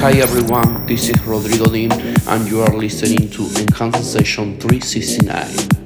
Hi everyone, this is Rodrigo Deem and you are listening to Enhanced Session 369.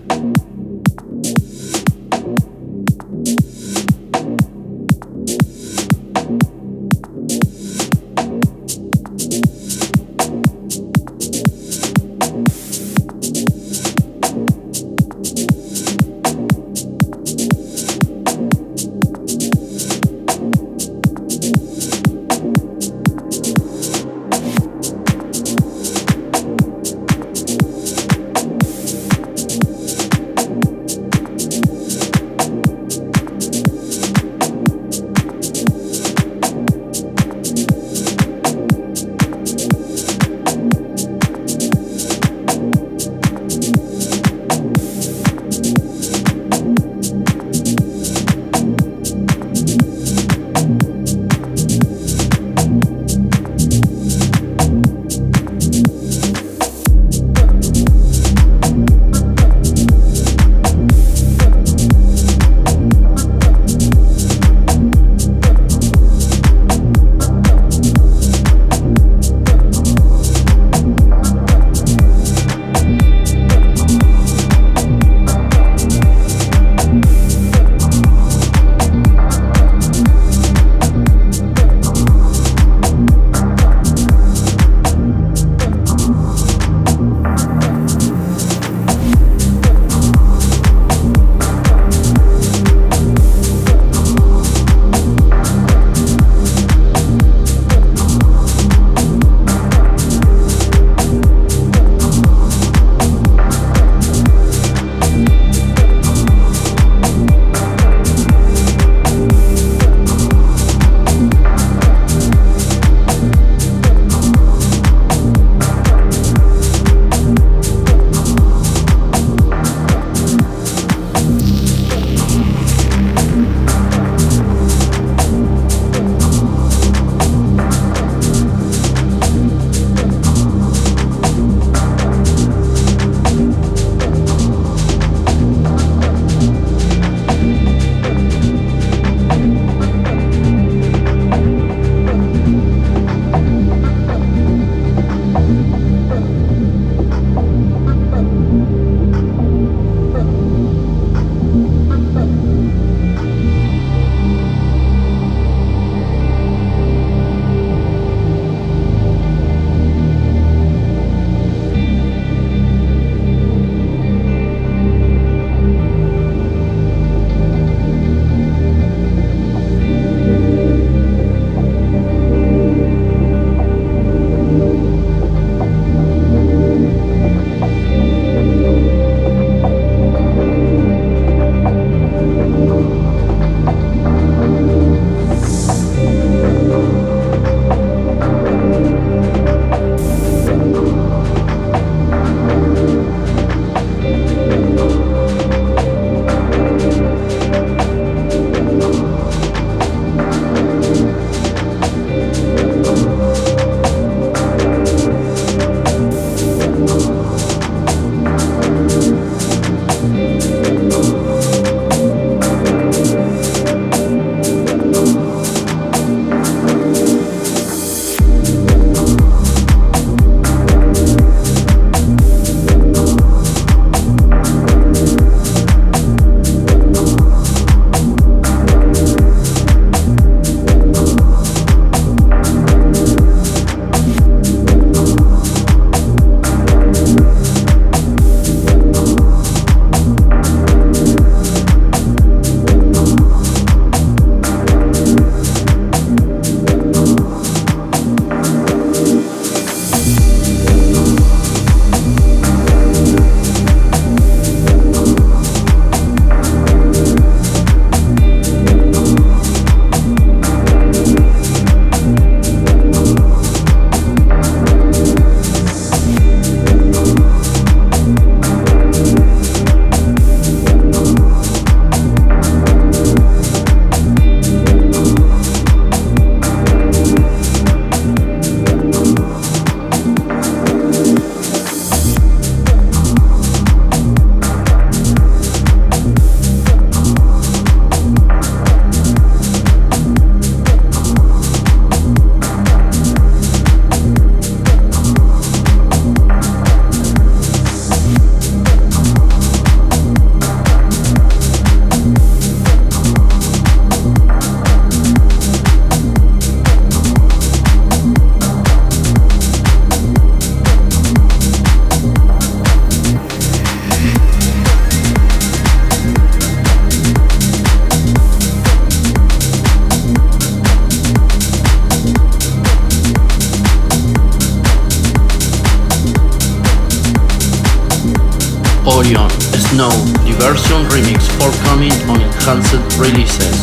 On enhanced releases.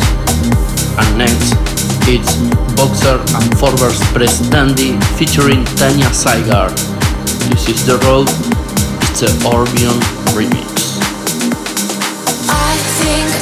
And next, it's Boxer and Forbes Press Dandy featuring Tanya Saigar. This is The Road, it's a Orion remix. I think.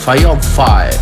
505 Hex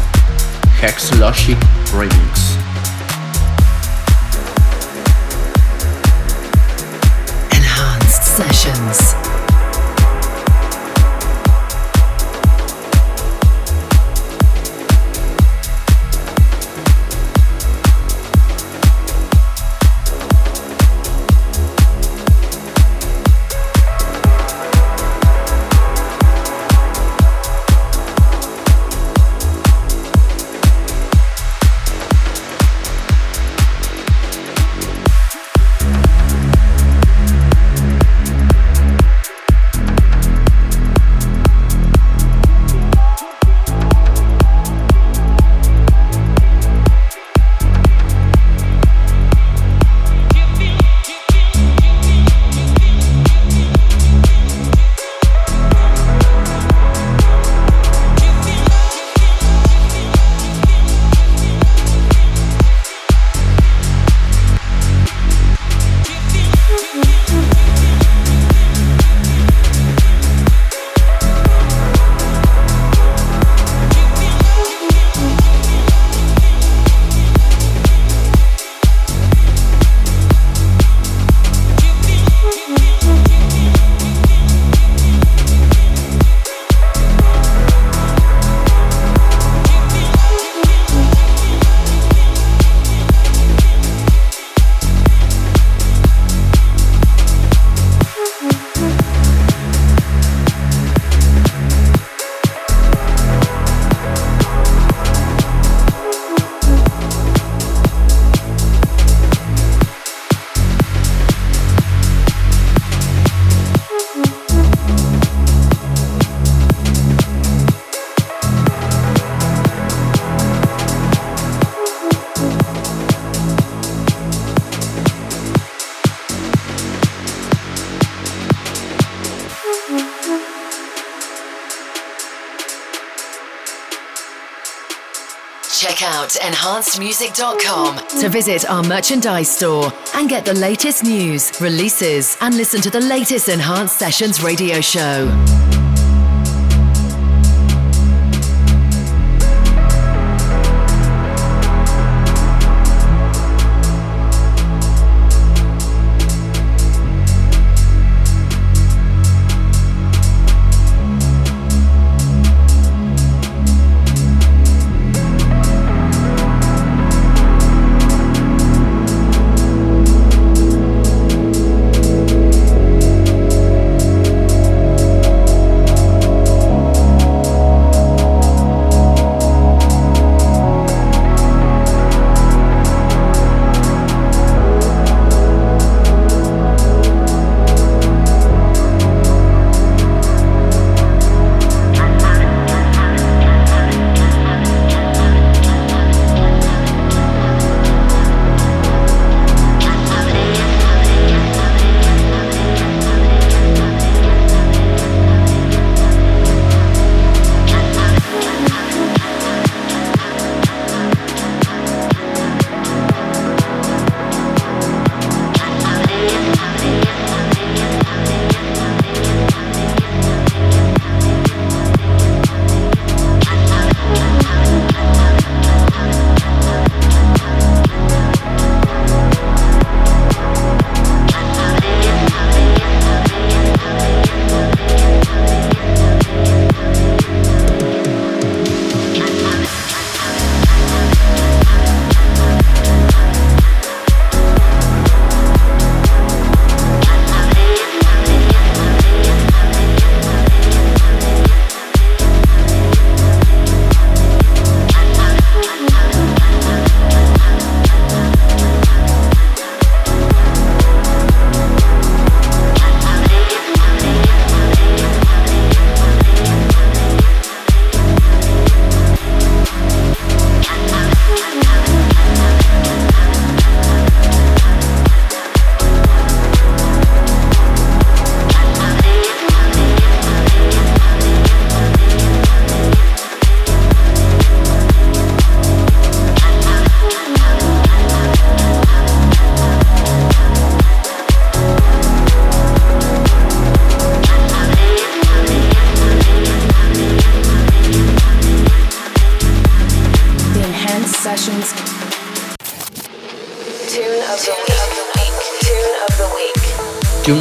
enhancedmusic.com to visit our merchandise store and get the latest news, releases, and listen to the latest Enhanced Sessions radio show.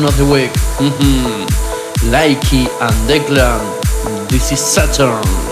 Of the week. Mm-hmm. Likey and Declan. This is Saturn.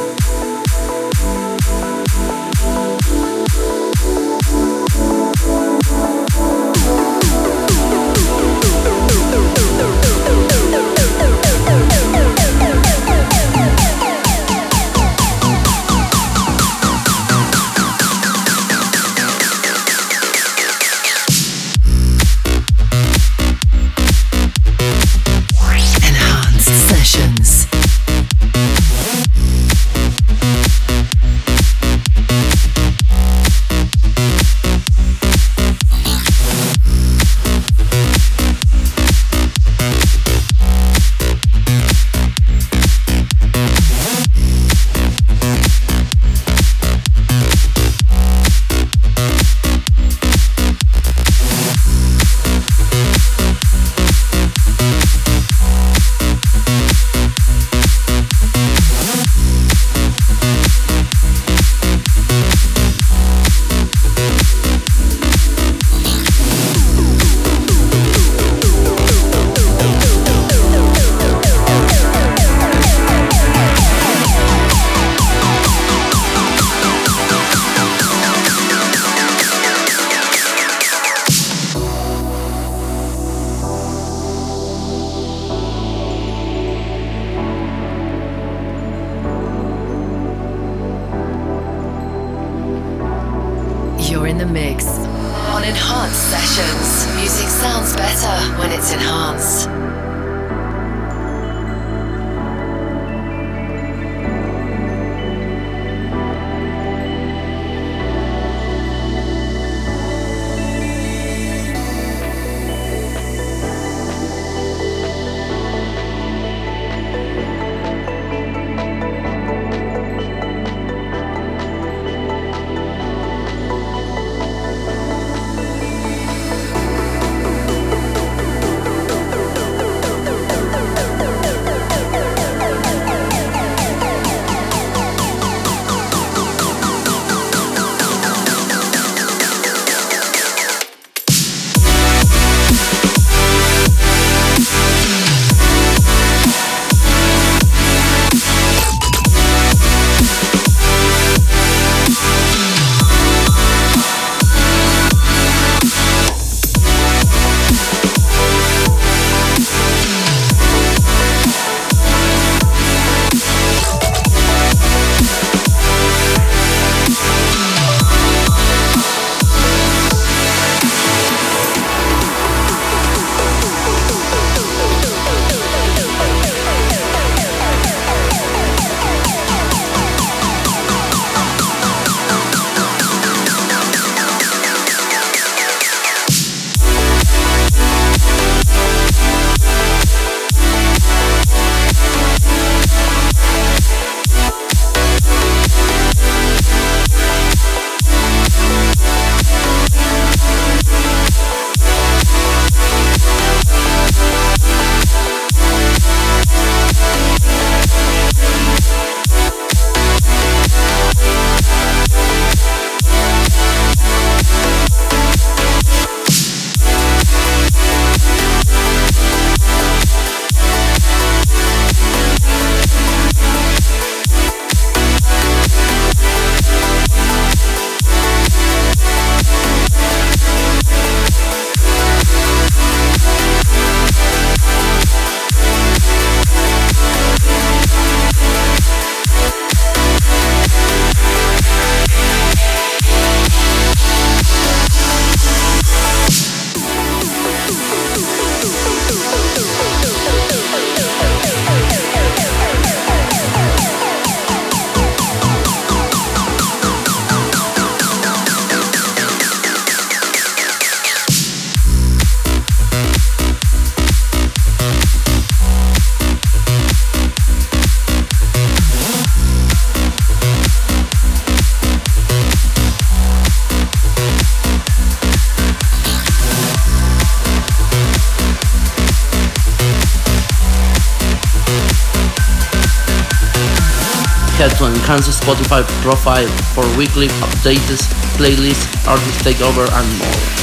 Enhance Spotify profile for weekly updates, playlists, artist takeover and more.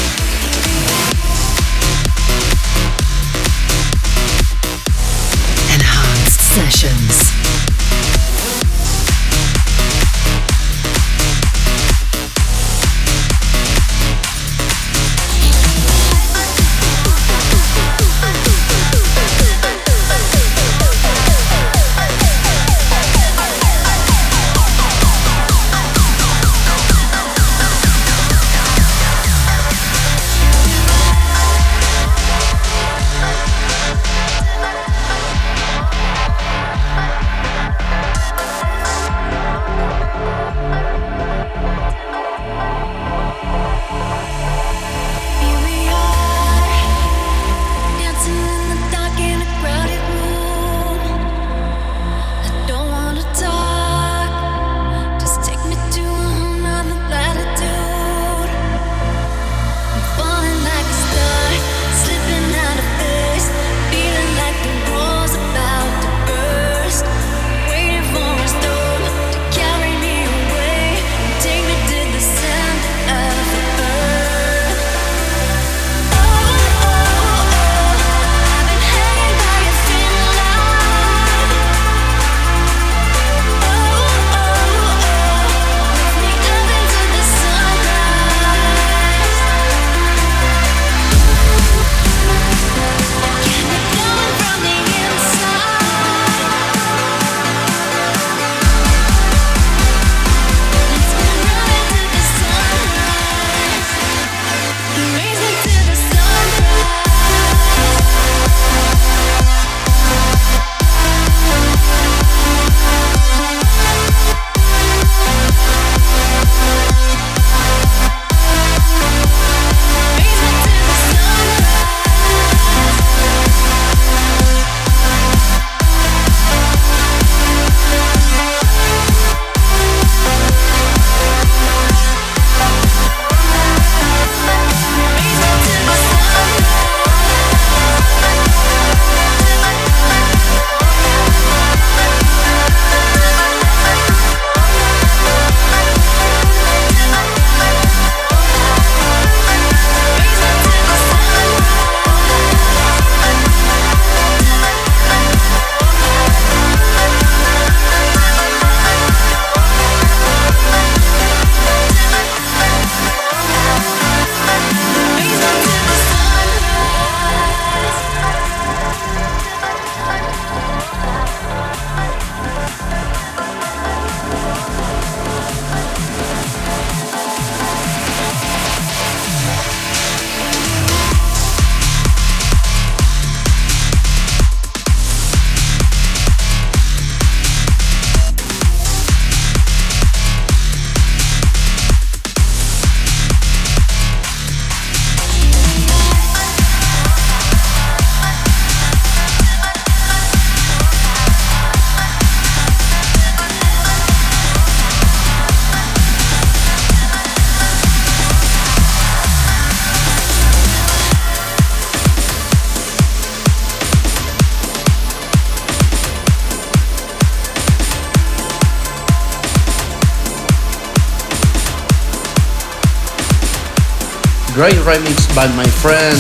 Great remix by my friend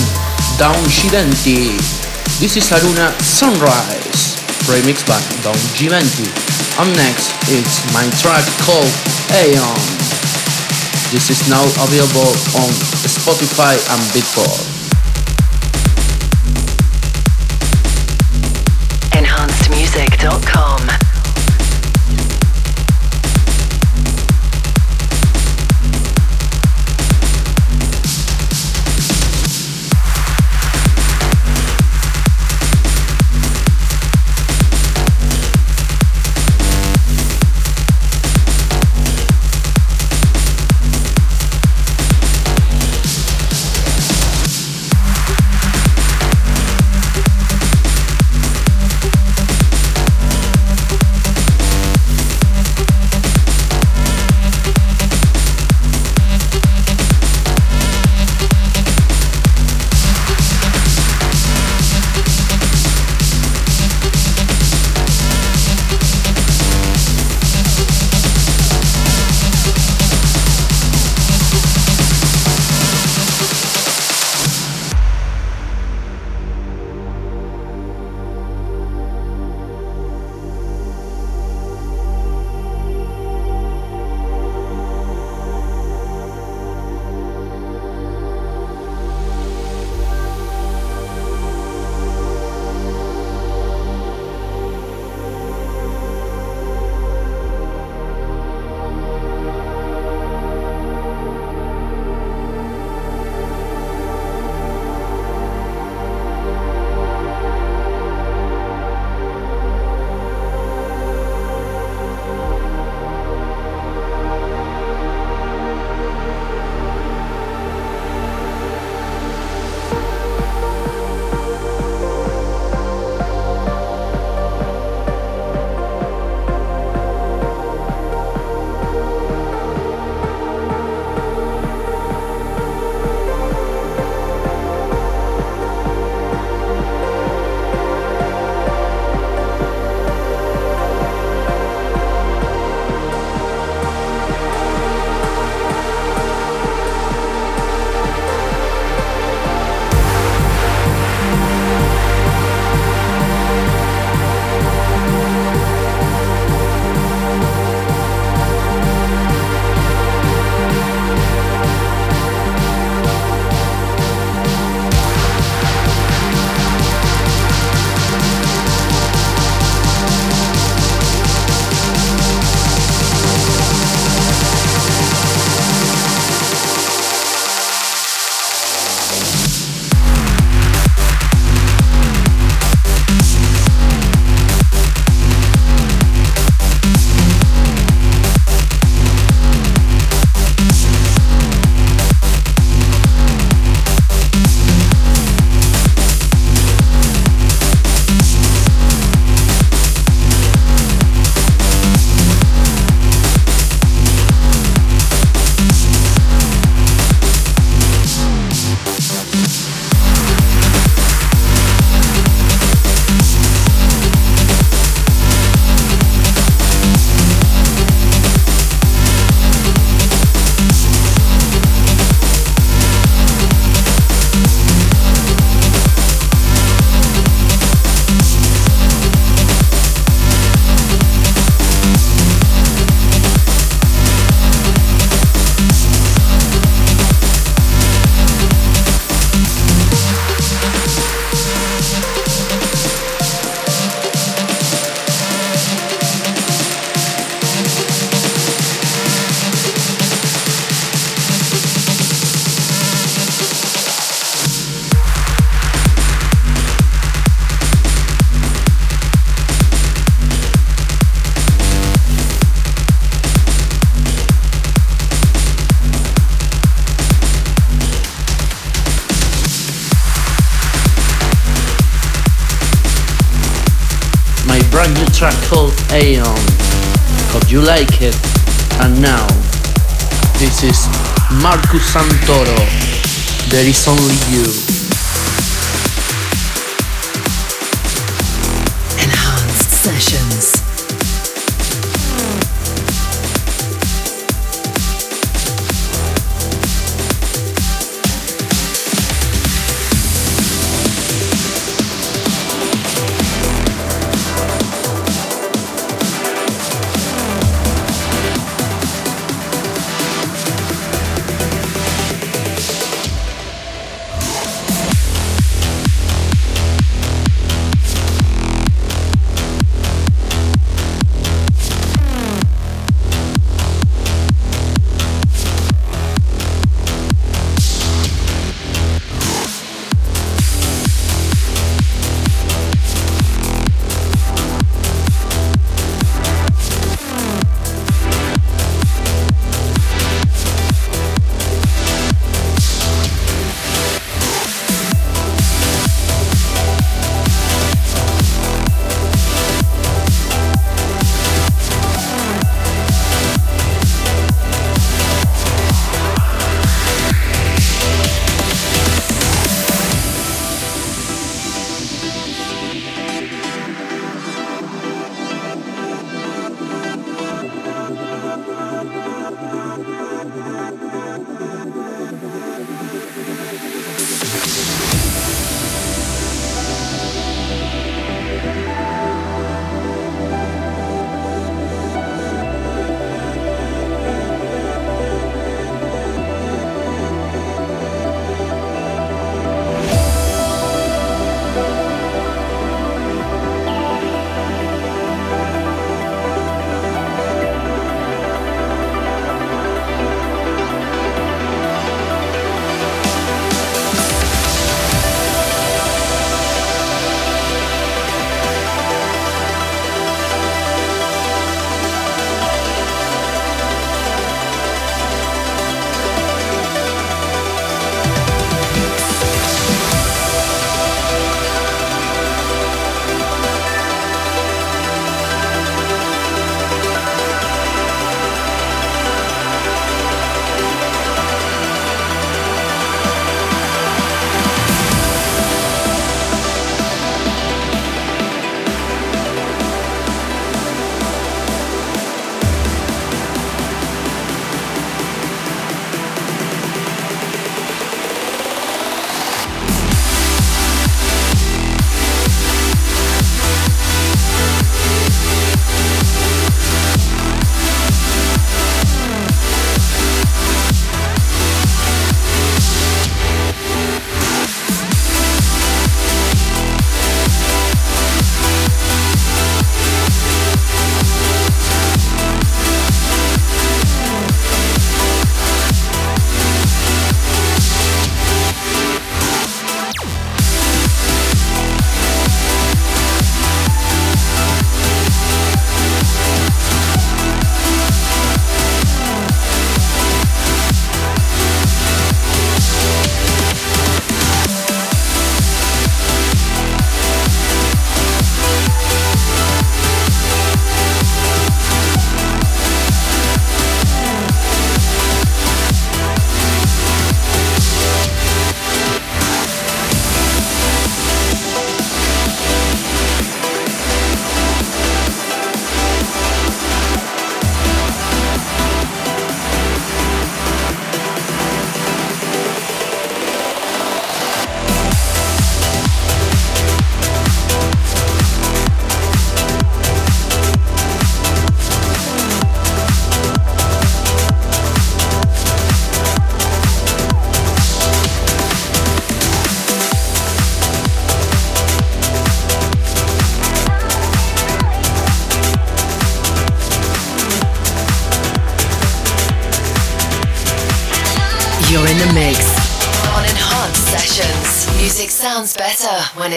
Don Giventi. This is Aruna Sunrise, remix by Don Giventi. And next, it's my track called Aeon. This is now available on Spotify and Beatport. enhancedmusic.com track called Aeon. Hope you like it. And now, this is Marcus Santoro. There is only you.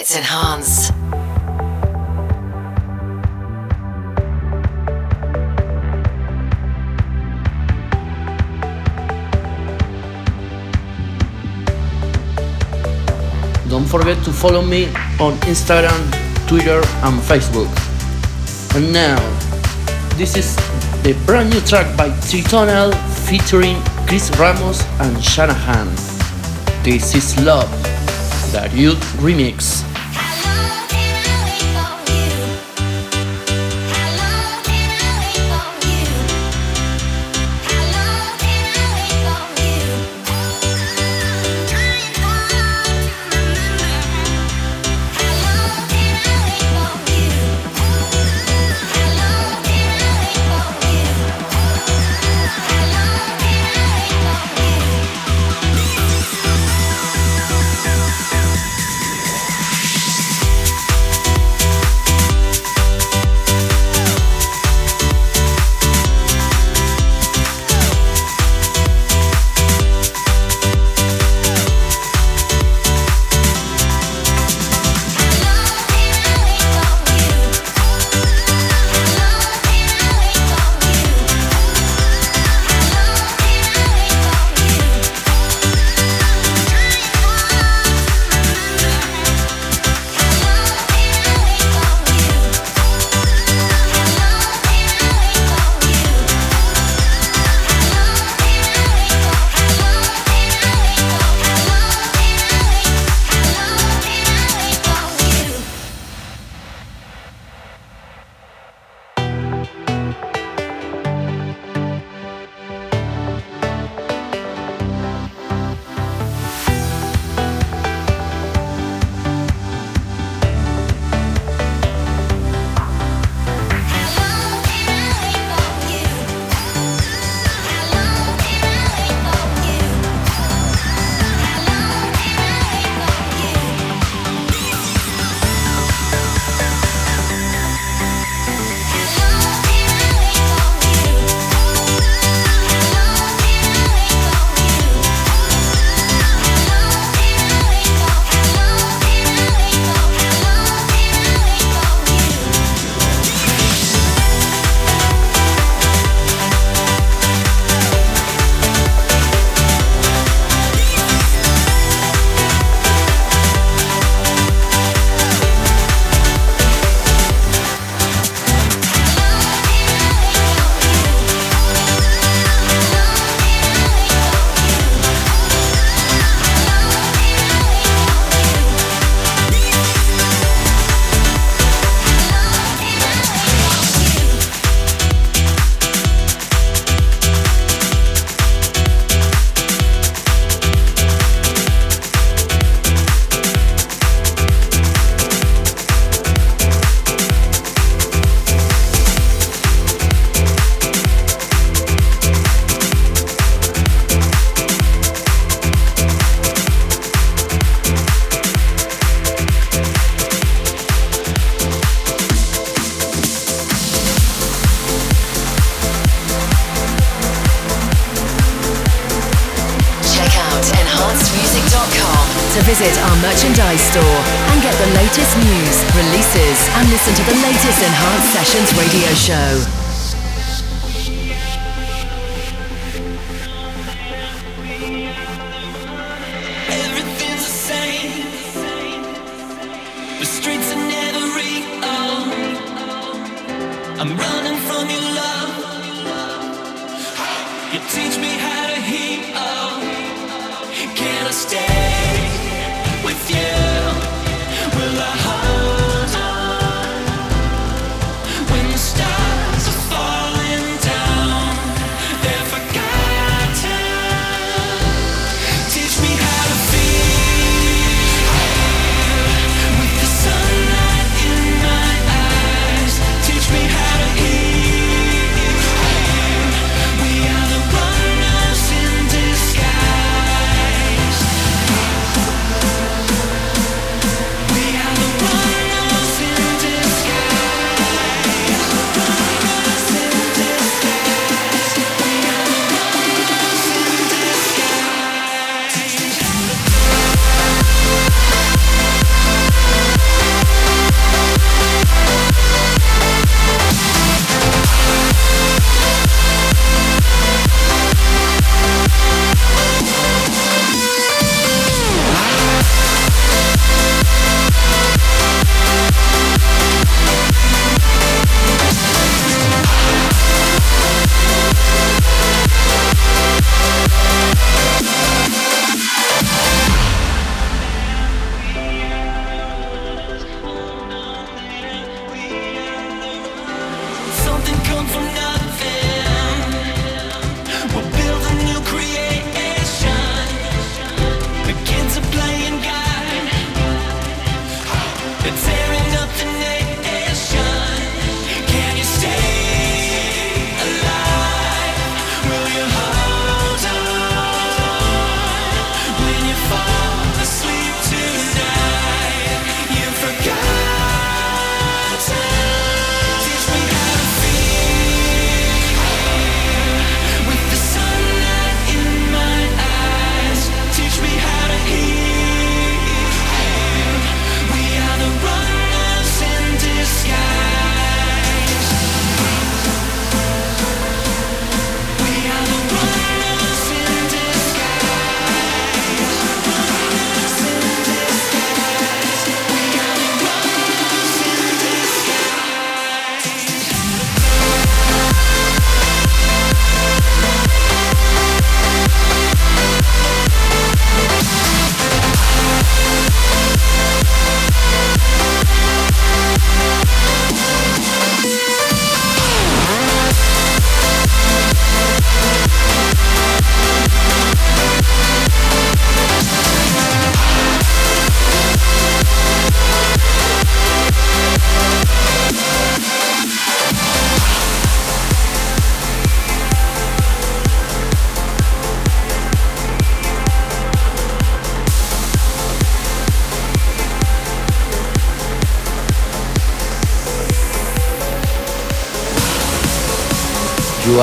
It's enhanced. Don't forget to follow me on Instagram, Twitter, and Facebook. And now, this is the brand new track by Tritonal featuring Chris Ramos and Shanahan. This is Love, the Youth Remix.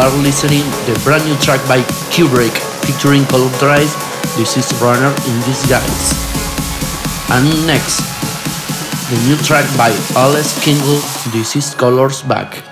are listening the brand new track by Kubrick featuring Cold Drive. This is Runner in Disguise. And next, the new track by Alice Kingle. This is Colors Back.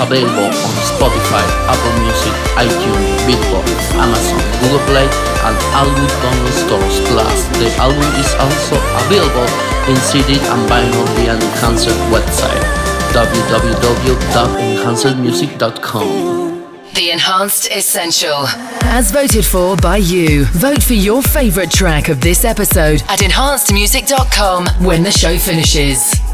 Available on Spotify, Apple Music, iTunes, Beatport, Amazon, Google Play, and Album Bundle stores. Plus, the album is also available in CD and vinyl via the Enhanced website www.enhancedmusic.com. The Enhanced Essential. As voted for by you. Vote for your favorite track of this episode at enhancedmusic.com when the show finishes.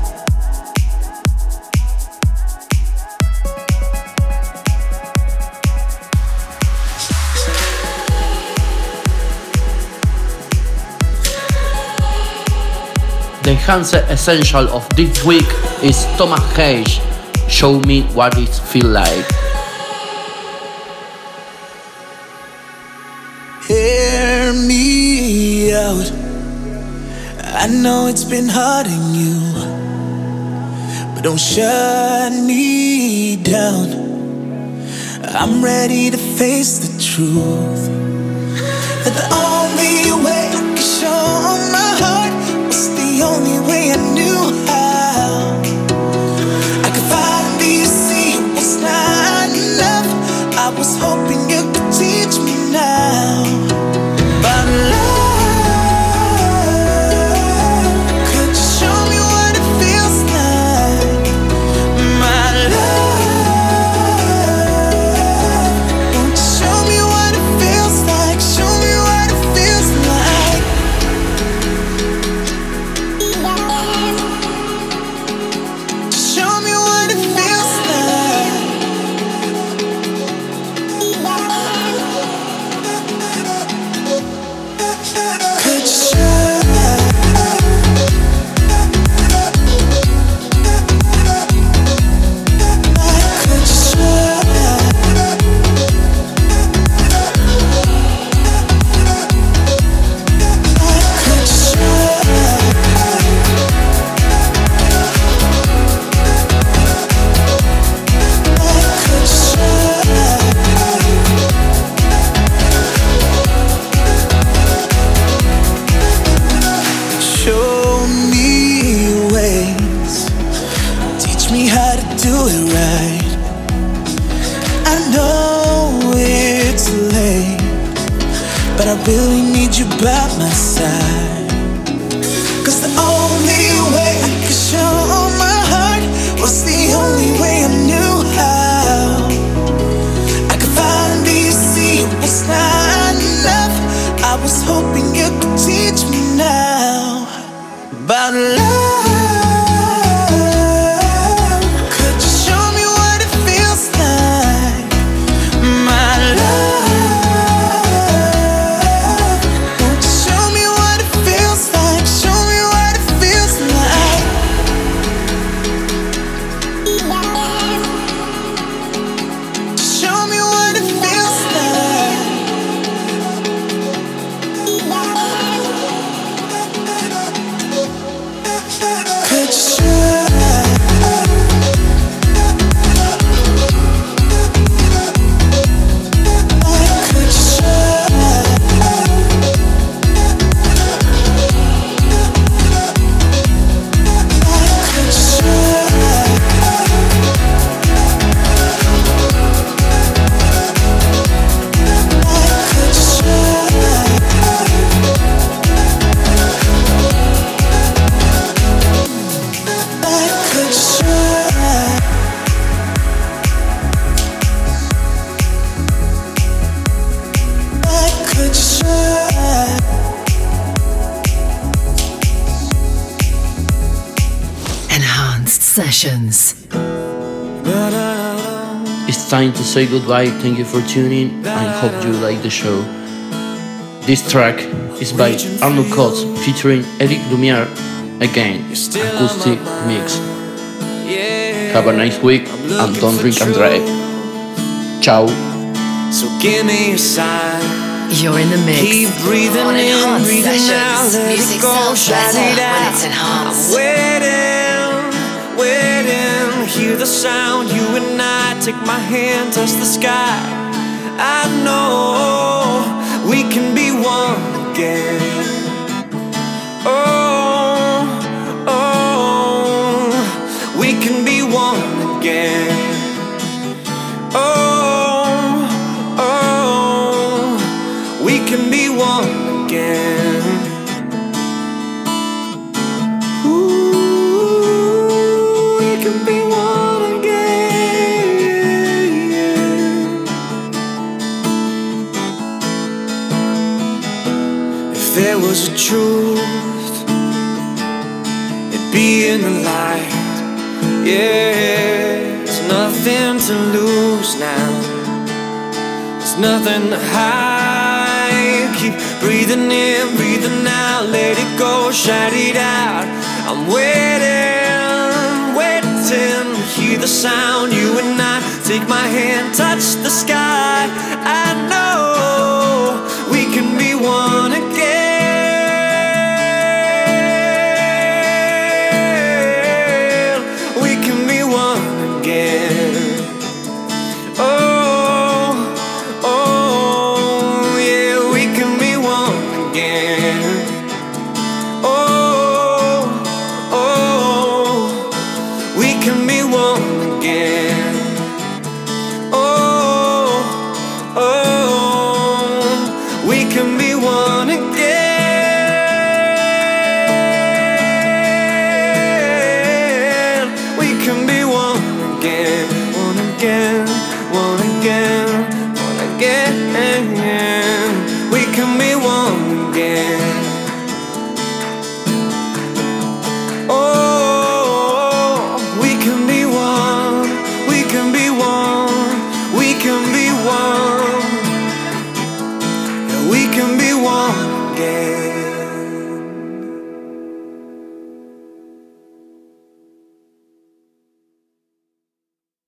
The Enhanced Essential of this week is Thomas Hayes. Show me what it feels like. Hear me out. I know it's been hurting you, but don't shut me down. I'm ready to face the truth. Was hoping you could teach me now. Sessions. Say goodbye. Thank you for tuning. I hope you like the show. This track is by Arno Kotz featuring Eric Lumiere again, acoustic mix. Have a nice week and don't drink and drive. Ciao. So give me a sign. You're in the mix. Keep breathing on in, enhanced breathing sessions. out, let Music it go, sounds shout better it out. when it's enhanced. I'm waiting, waiting, hear the sound. You and I take my hand, touch the sky. I know we can be one again. Oh, oh, we can be one again. Oh, oh, we can be one again. Nothing to hide. Keep breathing in, breathing out. Let it go, shout it out. I'm waiting, waiting. Hear the sound. You and I take my hand, touch the sky.